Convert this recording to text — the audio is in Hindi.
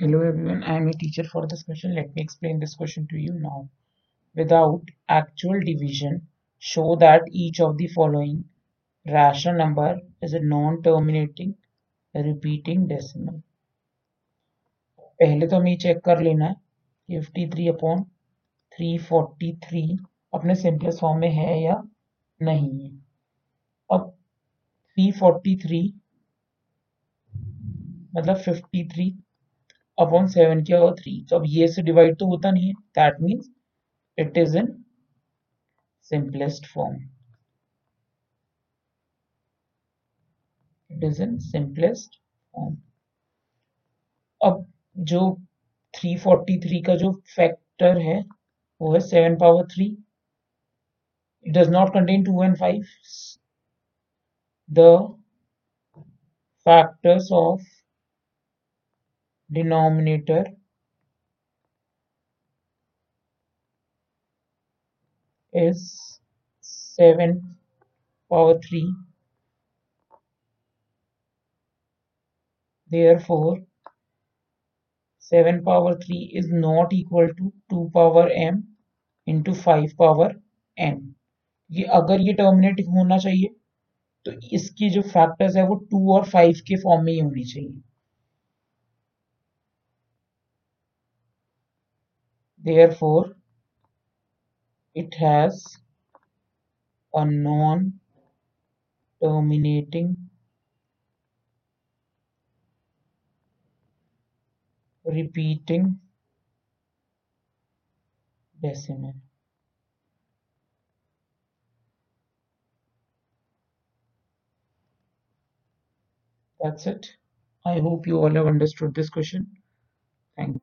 Hello everyone, I am a teacher for this question. Let me explain this question to you now. Without actual division, show that each of the following rational number is a non-terminating repeating decimal. पहले तो हमें चेक कर लेना है fifty three upon three forty three अपने सिंपलेस्ट फॉर्म में है या नहीं है अब थ्री फोर्टी थ्री मतलब फिफ्टी थ्री अपॉन सेवन क्या होगा थ्री तो अब ये से डिवाइड तो होता नहीं है that means it is in simplest form it is in simplest form अब जो 343 का जो फैक्टर है वो है seven power three it does not contain two and five the factors of denominator is 7 power 3 therefore 7 power 3 is not equal to 2 power m into 5 power n ये अगर ये टर्मिनेट होना चाहिए तो इसकी जो फैक्टर्स है वो टू और फाइव के फॉर्म में ही होनी चाहिए therefore it has a non-terminating repeating decimal. That's it. I hope you all have understood this question. Thank you.